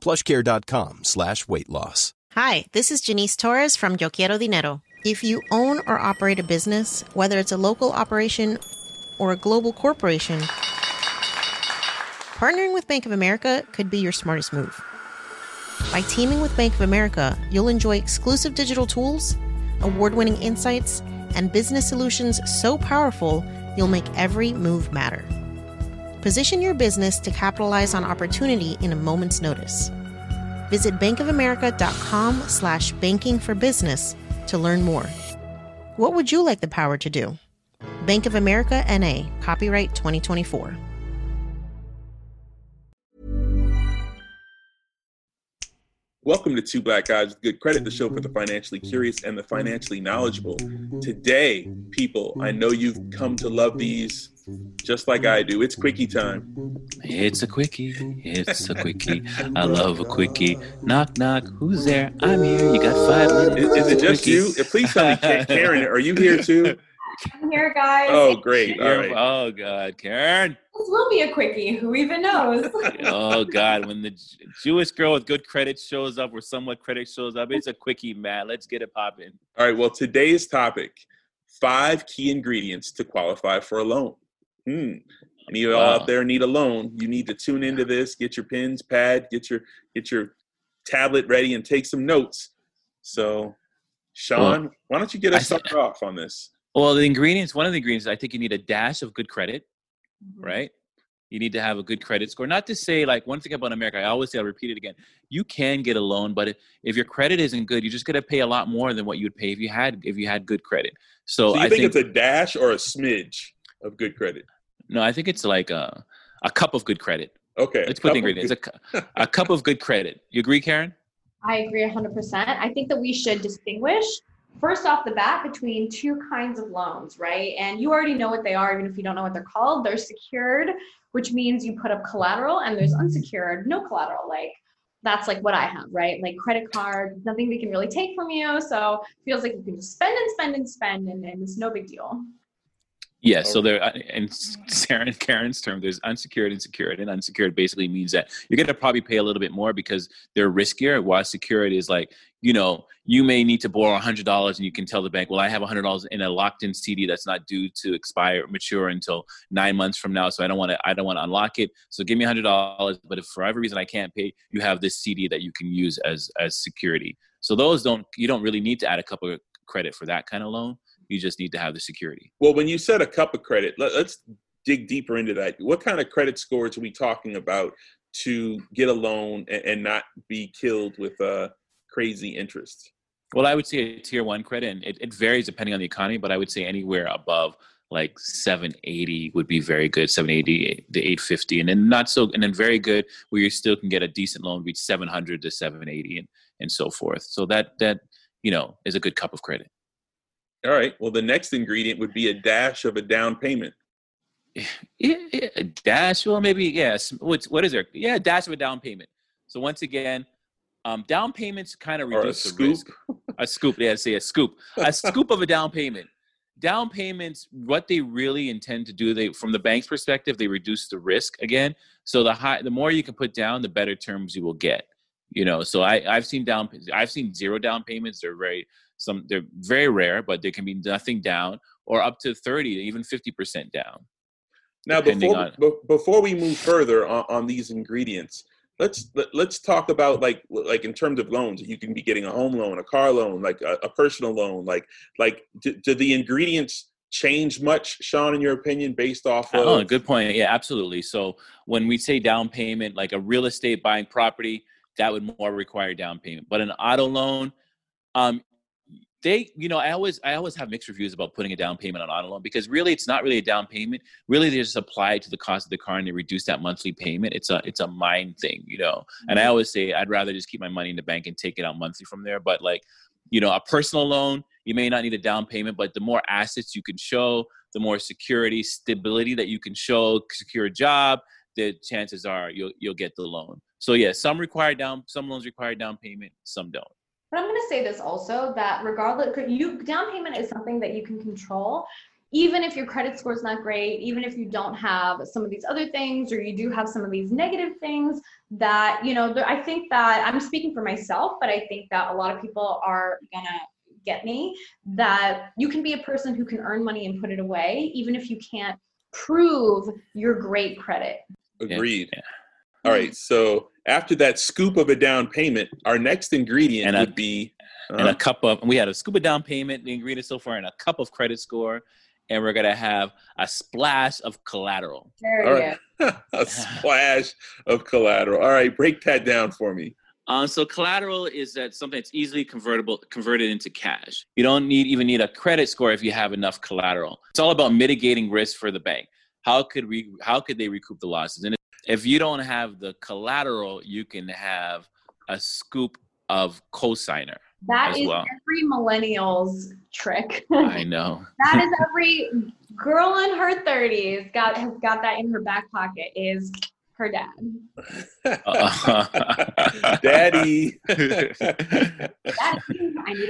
plushcare.com slash weight loss. Hi, this is Janice Torres from Yo Quiero Dinero. If you own or operate a business, whether it's a local operation or a global corporation, partnering with Bank of America could be your smartest move. By teaming with Bank of America, you'll enjoy exclusive digital tools, award winning insights, and business solutions so powerful you'll make every move matter. Position your business to capitalize on opportunity in a moment's notice. Visit bankofamerica.com slash banking for business to learn more. What would you like the power to do? Bank of America NA, copyright 2024. Welcome to Two Black Guys with Good Credit, the show for the financially curious and the financially knowledgeable. Today, people, I know you've come to love these just like I do. It's quickie time. It's a quickie. It's a quickie. I love a quickie. Knock, knock. Who's there? I'm here. You got five minutes. Is, is it just quickie. you? Please tell me, Karen, are you here too? I'm here, guys. Oh, great. All Oh God, Karen. This will be a quickie. Who even knows? Oh God, when the Jewish girl with good credit shows up, or somewhat credit shows up, it's a quickie, Matt. Let's get it popping. All right. Well, today's topic five key ingredients to qualify for a loan. Hmm. Any of y'all Wow. out there need a loan? You need to tune into this. Get your pens, pad, get your get your tablet ready, and take some notes. So, Sean, why don't you get us started off on this? Well, the ingredients. One of the ingredients, I think you need a dash of good credit. Mm-hmm. right? You need to have a good credit score. Not to say like one thing about America, I always say, I'll repeat it again. You can get a loan, but if, if your credit isn't good, you're just gonna pay a lot more than what you'd pay if you had if you had good credit. So, So you I think, think, it's a dash or a smidge of good credit? no, I think it's like a a cup of good credit. Okay. Let's put the couple- ingredients. A, a cup of good credit. You agree, Karen? I agree 100%. I think that we should distinguish first off the bat between two kinds of loans, right? And you already know what they are, even if you don't know what they're called. They're secured, which means you put up collateral, and there's unsecured, no collateral. Like that's like what I have, right? Like credit card, nothing they can really take from you. So it feels like you can just spend and spend and spend, and, and it's no big deal. Yes. So there, in Sarah and Karen's term, there's unsecured and secured. And unsecured basically means that you're going to probably pay a little bit more because they're riskier. While secured is like, you know, you may need to borrow hundred dollars, and you can tell the bank, "Well, I have hundred dollars in a locked-in CD that's not due to expire mature until nine months from now, so I don't want to. I don't want to unlock it. So give me hundred dollars. But if for whatever reason I can't pay, you have this CD that you can use as as security. So those don't. You don't really need to add a couple of credit for that kind of loan. You just need to have the security. Well, when you said a cup of credit, let, us dig deeper into that. What kind of credit scores are we talking about to get a loan and, and not be killed with uh, crazy interest? Well, I would say a tier one credit, and it, it varies depending on the economy, but I would say anywhere above like 780 would be very good 780 to 850 and then not so and then very good where you still can get a decent loan reach 700 to 780 and and so forth so that that you know is a good cup of credit All right. Well, the next ingredient would be a dash of a down payment. yeah, yeah, a dash well maybe yes what's what is there yeah a dash of a down payment so once again um, down payments kind of reduce the scoop. risk a scoop yeah say a scoop a scoop of a down payment down payments what they really intend to do they from the bank's perspective they reduce the risk again so the high the more you can put down the better terms you will get you know so i i've seen down i've seen zero down payments. They're very some they're very rare but there can be nothing down or up to 30 even 50% down Now, before on- be- before we move further on, on these ingredients, let's let, us let us talk about like like in terms of loans you can be getting a home loan a car loan like a, a personal loan like like do, do, the ingredients change much sean in your opinion based off oh, of oh good point. Yeah absolutely. So when we say down payment like a real estate buying property that would more require down payment but an auto loan um they you know i always i always have mixed reviews about putting a down payment on auto loan because really it's not really a down payment. Really they just apply it to the cost of the car and they reduce that monthly payment. It's a it's a mind thing you know? And i mm-hmm. always say i'd rather just keep my money in the bank and take it out monthly from there but like you know a personal loan you may not need a down payment but the more assets you can show the more security stability that you can show secure a job the chances are you'll you'll get the loan so yeah some require down some loans require down payment some don't but I'm going to say this also that regardless, you down payment is something that you can control. Even if your credit score is not great, even if you don't have some of these other things, or you do have some of these negative things, that you know, I think that I'm speaking for myself, but I think that a lot of people are gonna get me that you can be a person who can earn money and put it away, even if you can't prove your great credit. Agreed. Yeah. All right. So after that scoop of a down payment, our next ingredient and would a, be uh, and a uh-huh. cup of. We had a scoop of down payment, the ingredient so far, and a cup of credit score, and we're gonna have a splash of collateral. There right. a splash of collateral. All right, break that down for me. Uh, so collateral is that something that's easily convertible, converted into cash. You don't need even need a credit score if you have enough collateral. It's all about mitigating risk for the bank. How could we? How could they recoup the losses? And if you don't have the collateral, you can have a scoop of cosigner. That is well. every millennial's trick. I know. that is every girl in her 30s got has got that in her back pocket is her dad. Daddy.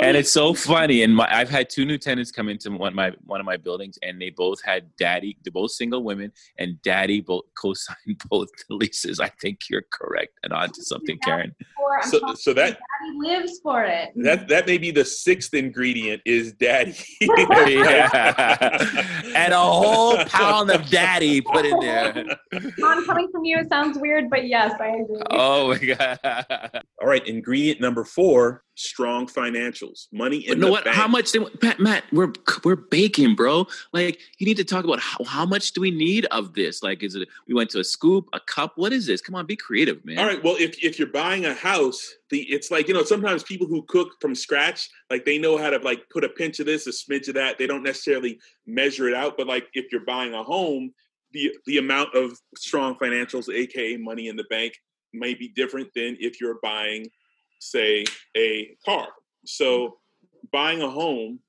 and it's so funny. And my, I've had two new tenants come into one of my one of my buildings, and they both had daddy. They're both single women, and daddy both co-signed both leases. I think you're correct and on to something, Karen. So, so that daddy lives for it. That that may be the sixth ingredient is daddy. yeah. and a whole pound of daddy put in there. On coming from you you. It sounds weird, but yes, I agree. Oh my god! All right, ingredient number four: strong financials, money in but the what, bank. How much? They, Matt, Matt, we're we're baking, bro. Like you need to talk about how, how much do we need of this? Like, is it we went to a scoop, a cup? What is this? Come on, be creative, man. All right. Well, if if you're buying a house, the it's like you know sometimes people who cook from scratch, like they know how to like put a pinch of this, a smidge of that. They don't necessarily measure it out, but like if you're buying a home the the amount of strong financials, aka money in the bank, may be different than if you're buying, say, a car. So, buying a home,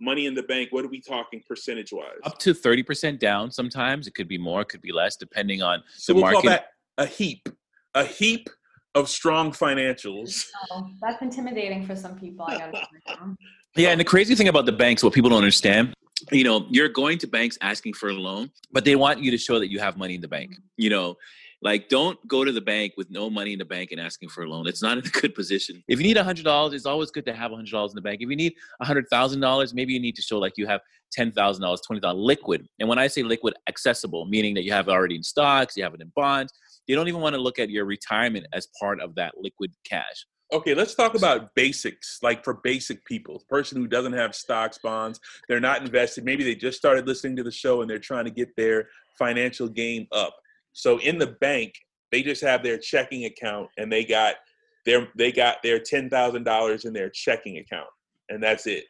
money in the bank. What are we talking percentage wise? Up to thirty percent down. Sometimes it could be more, it could be less, depending on so the we'll market. Call that a heap, a heap of strong financials. Oh, that's intimidating for some people. I gotta Yeah, and the crazy thing about the banks, what people don't understand, you know you're going to banks asking for a loan but they want you to show that you have money in the bank mm-hmm. you know? Like don't go to the bank with no money in the bank and asking for a loan. It's not in a good position. If you need a hundred dollars it's always good to have a hundred dollars in the bank. If you need a hundred thousand dollars maybe you need to show like you have ten thousand dollars twenty dollars liquid. And when i say liquid accessible meaning that you have it already in stocks you have it in bonds They don't even want to look at your retirement as part of that liquid cash Okay, let's talk about basics, like for basic people, the person who doesn't have stocks, bonds, they're not invested. Maybe they just started listening to the show and they're trying to get their financial game up. So in the bank, they just have their checking account and they got their they got their ten thousand dollars in their checking account, and that's it.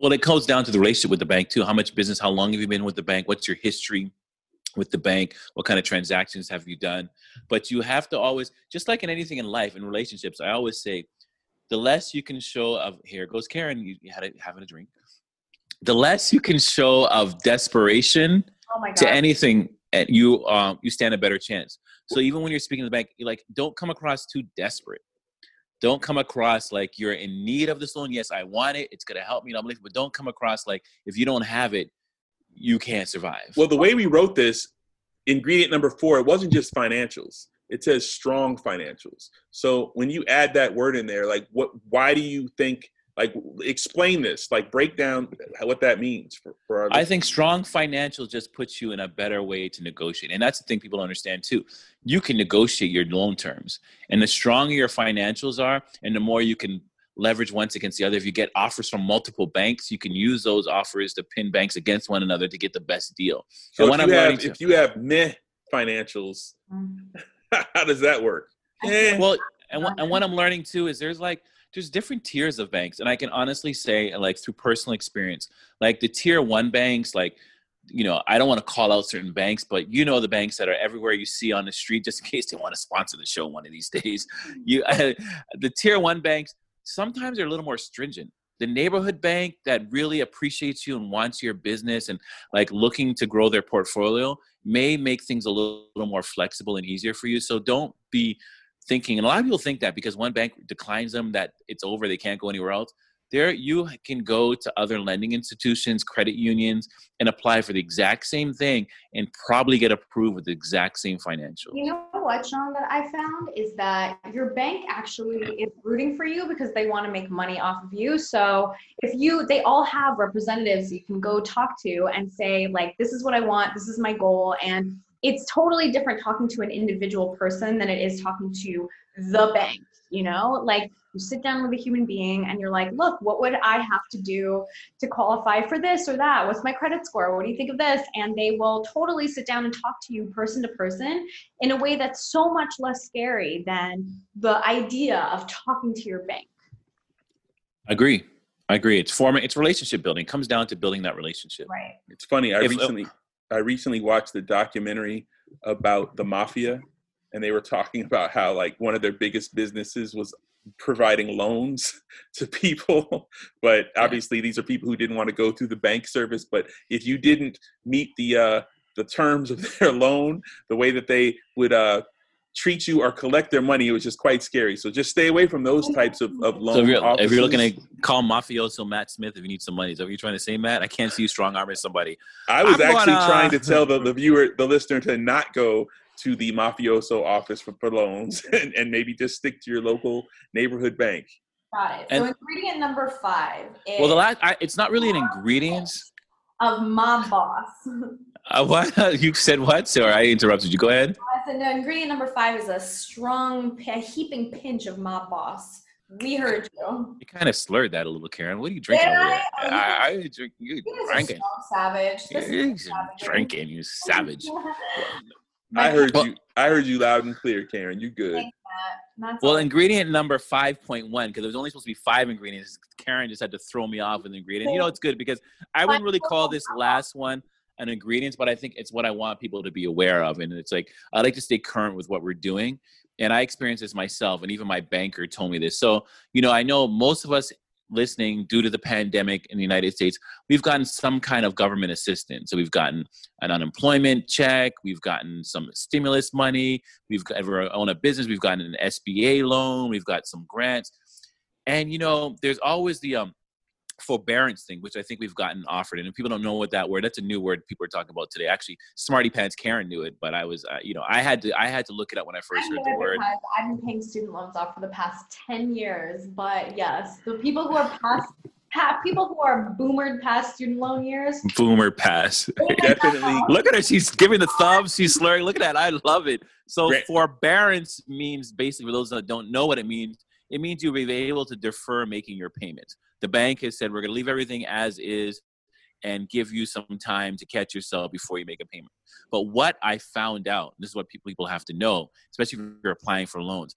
Well, it comes down to the relationship with the bank too. How much business? How long have you been with the bank? What's your history? With the bank? What kind of transactions have you done? But you have to always just like in anything in life in relationships i always say the less you can show of here goes karen you, had it having a drink. The less you can show of desperation oh to anything eh, you um you stand a better chance. So even when you're speaking to the bank you like don't come across too desperate. Don't come across like you're in need of this loan. Yes i want it. It's going to help me but don't come across like if you don't have it you can't survive. Well, the way we wrote this, ingredient number four, it wasn't just financials. It says strong financials. So when you add that word in there, like what why do you think Like, explain this. Like, break down what that means for, for our. I think strong financials just puts you in a better way to negotiate, and that's the thing people don't understand too. You can negotiate your loan terms, and the stronger your financials are, and the more you can leverage once against the other. If you get offers from multiple banks, you can use those offers to pin banks against one another to get the best deal. So if you, have, to, if you have meh financials, mm-hmm. how does that work? Eh. Well, and, and what I'm learning too is there's like there's different tiers of banks, and I can honestly say like through personal experience, like the tier one banks, like you know, I don't want to call out certain banks, but you know the banks that are everywhere you see on the street, just in case they want to sponsor the show one of these days. You, the tier one banks, sometimes they're a little more stringent. The neighborhood bank that really appreciates you and wants your business and like looking to grow their portfolio may make things a little, little, more flexible and easier for you. So don't be thinking and a lot of people think that because one bank declines them that it's over they can't go anywhere else. There you can go to other lending institutions credit unions and apply for the exact same thing and probably get approved with the exact same financial you know what sean that i found is that your bank actually is rooting for you because they want to make money off of you. So if you they all have representatives you can go talk to and say like this is what i want this is my goal and it's totally different talking to an individual person than it is talking to the bank you know? Like you sit down with a human being and you're like look what would i have to do to qualify for this or that? What's my credit score? What do you think of this? And they will totally sit down and talk to you person to person in a way that's so much less scary than the idea of talking to your bank. I agree. I agree. It's forming it's relationship building. It comes down to building that relationship. Right. It's funny i if, uh, recently i recently watched the documentary about the mafia and they were talking about how like one of their biggest businesses was providing loans to people. But obviously these are people who didn't want to go through the bank service but if you didn't meet the uh the terms of their loan the way that they would uh treat you or collect their money it was just quite scary so just stay away from those types of, of loan so if you're, if you're looking to call mafioso matt smith if you need some money is that what you're trying to say matt i can't see you strong arming somebody i was I'm actually gonna... trying to tell the, the viewer the listener to not go to the mafioso office for, for loans and, and maybe just stick to your local neighborhood bank. Got it. So and, ingredient number five. well, the last I, it's not really an ingredient of mob boss. Uh, what you said? What? Sorry, I interrupted you. Go ahead. I said no. Ingredient number five is a strong, a heaping pinch of mob boss. We heard you. You kind of slurred that a little, Karen. What are you drinking over there? I, I, I drink. You drinking? Savage. You're drinking. You savage. I heard well, you. I heard you loud and clear, Karen. You good? well, ingredient number five point one because there was only supposed to be five ingredients. Karen just had to throw me off with an ingredient. You know, it's good because I wouldn't really call this last one an ingredients, but I think it's what I want people to be aware of. And it's like I like to stay current with what we're doing. And I experienced this myself, and even my banker told me this. So, you know, I know most of us listening due to the pandemic in the United States, we've gotten some kind of government assistance. So we've gotten an unemployment check, we've gotten some stimulus money, we've ever own a business, we've gotten an SBA loan, we've got some grants. And you know, there's always the um forbearance thing, which I think we've gotten offered. And if people don't know what that word, that's a new word people are talking about today. Actually, Smarty Pants Karen knew it, but I was, uh, you know, I had to, I had to look it up when I first I heard the word. I've been paying student loans off for the past ten years, but yes, the people who are past. people who are boomered past student loan years. Boomer pass. Definitely. Look at her. She's giving the thumbs. She's slurring. Look at that. I love it. So Great. forbearance means basically, for those that don't know what it means, it means you'll be able to defer making your payments the bank has said we're going to leave everything as is and give you some time to catch yourself before you make a payment. But what I found out, this is what people have to know, especially if you're applying for loans,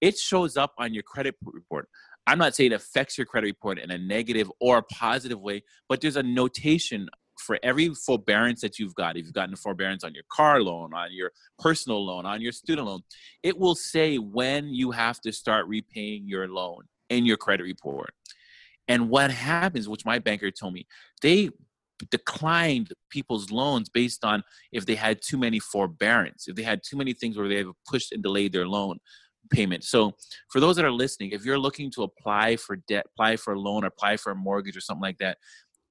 it shows up on your credit report. I'm not saying it affects your credit report in a negative or a positive way, but there's a notation for every forbearance that you've got. If you've gotten a forbearance on your car loan, on your personal loan, on your student loan, it will say when you have to start repaying your loan in your credit report. And what happens, which my banker told me, they declined people's loans based on if they had too many forbearance, if they had too many things where they have pushed and delayed their loan payment. So for those that are listening, if you're looking to apply for debt, apply for a loan, apply for a mortgage or something like that,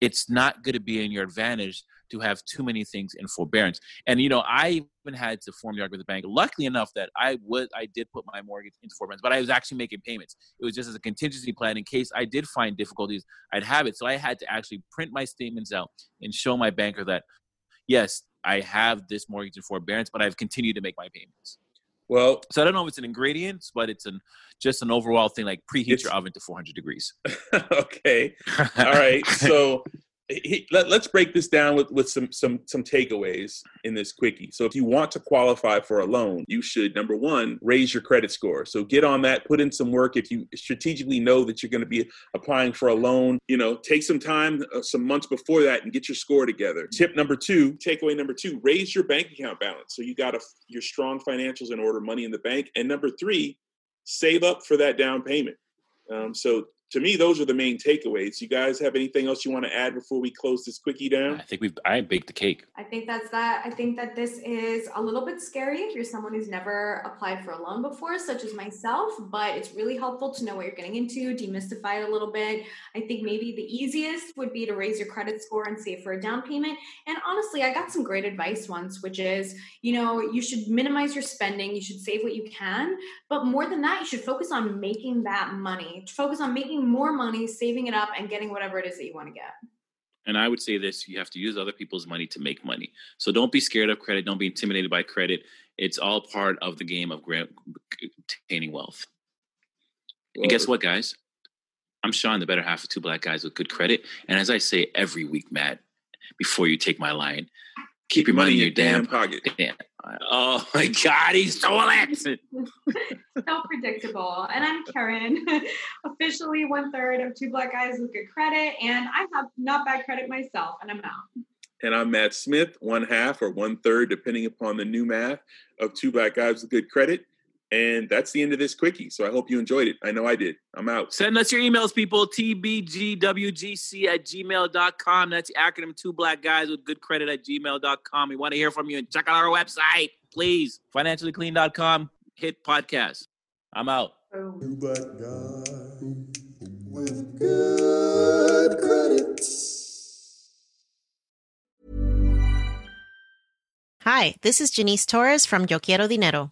it's not going to be in your advantage to have too many things in forbearance. And you know, I even had to form the argument with the bank. Luckily enough that I was I did put my mortgage into forbearance, but I was actually making payments. It was just as a contingency plan in case I did find difficulties, I'd have it. So I had to actually print my statements out and show my banker that yes, I have this mortgage in forbearance, but I've continued to make my payments. Well, so I don't know if it's an ingredient, but it's an just an overall thing like preheat your oven to 400 degrees. okay. All right. So he, let, us break this down with, with some some some takeaways in this quickie. So if you want to qualify for a loan, you should number one raise your credit score. So get on that, put in some work. If you strategically know that you're going to be applying for a loan, you know, take some time, uh, some months before that, and get your score together. Tip number two, takeaway number two, raise your bank account balance. So you got a, your strong financials in order, money in the bank. And number three, save up for that down payment. Um, so to me, those are the main takeaways. You guys have anything else you want to add before we close this quickie down? I think we've I baked the cake. I think that's that. I think that this is a little bit scary if you're someone who's never applied for a loan before, such as myself, but it's really helpful to know what you're getting into, demystify it a little bit. I think maybe the easiest would be to raise your credit score and save for a down payment. And honestly, I got some great advice once, which is, you know, you should minimize your spending, you should save what you can, but more than that, you should focus on making that money. Focus on making more money, saving it up, and getting whatever it is that you want to get. And I would say this you have to use other people's money to make money. So don't be scared of credit. Don't be intimidated by credit. It's all part of the game of obtaining wealth. Well, and guess what, guys? I'm Sean, the better half of two black guys with good credit. And as I say every week, Matt, before you take my line, keep, keep your money in your damn, damn pocket. Damn. Oh my God, he's so it. so predictable. And I'm Karen, officially one third of Two Black Guys with Good Credit. And I have not bad credit myself, and I'm out. And I'm Matt Smith, one half or one third, depending upon the new math, of Two Black Guys with Good Credit. And that's the end of this quickie. So I hope you enjoyed it. I know I did. I'm out. Send us your emails, people. TBGWGC at gmail.com. That's the acronym Two Black Guys with Good Credit at gmail.com. We want to hear from you and check out our website, please. Financiallyclean.com. Hit podcast. I'm out. Two black guys with good credit. Hi, this is Janice Torres from Yo Quiero Dinero.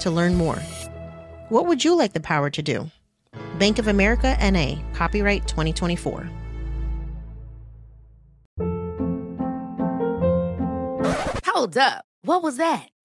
to learn more. What would you like the power to do? Bank of America NA, copyright 2024. Hold up. What was that?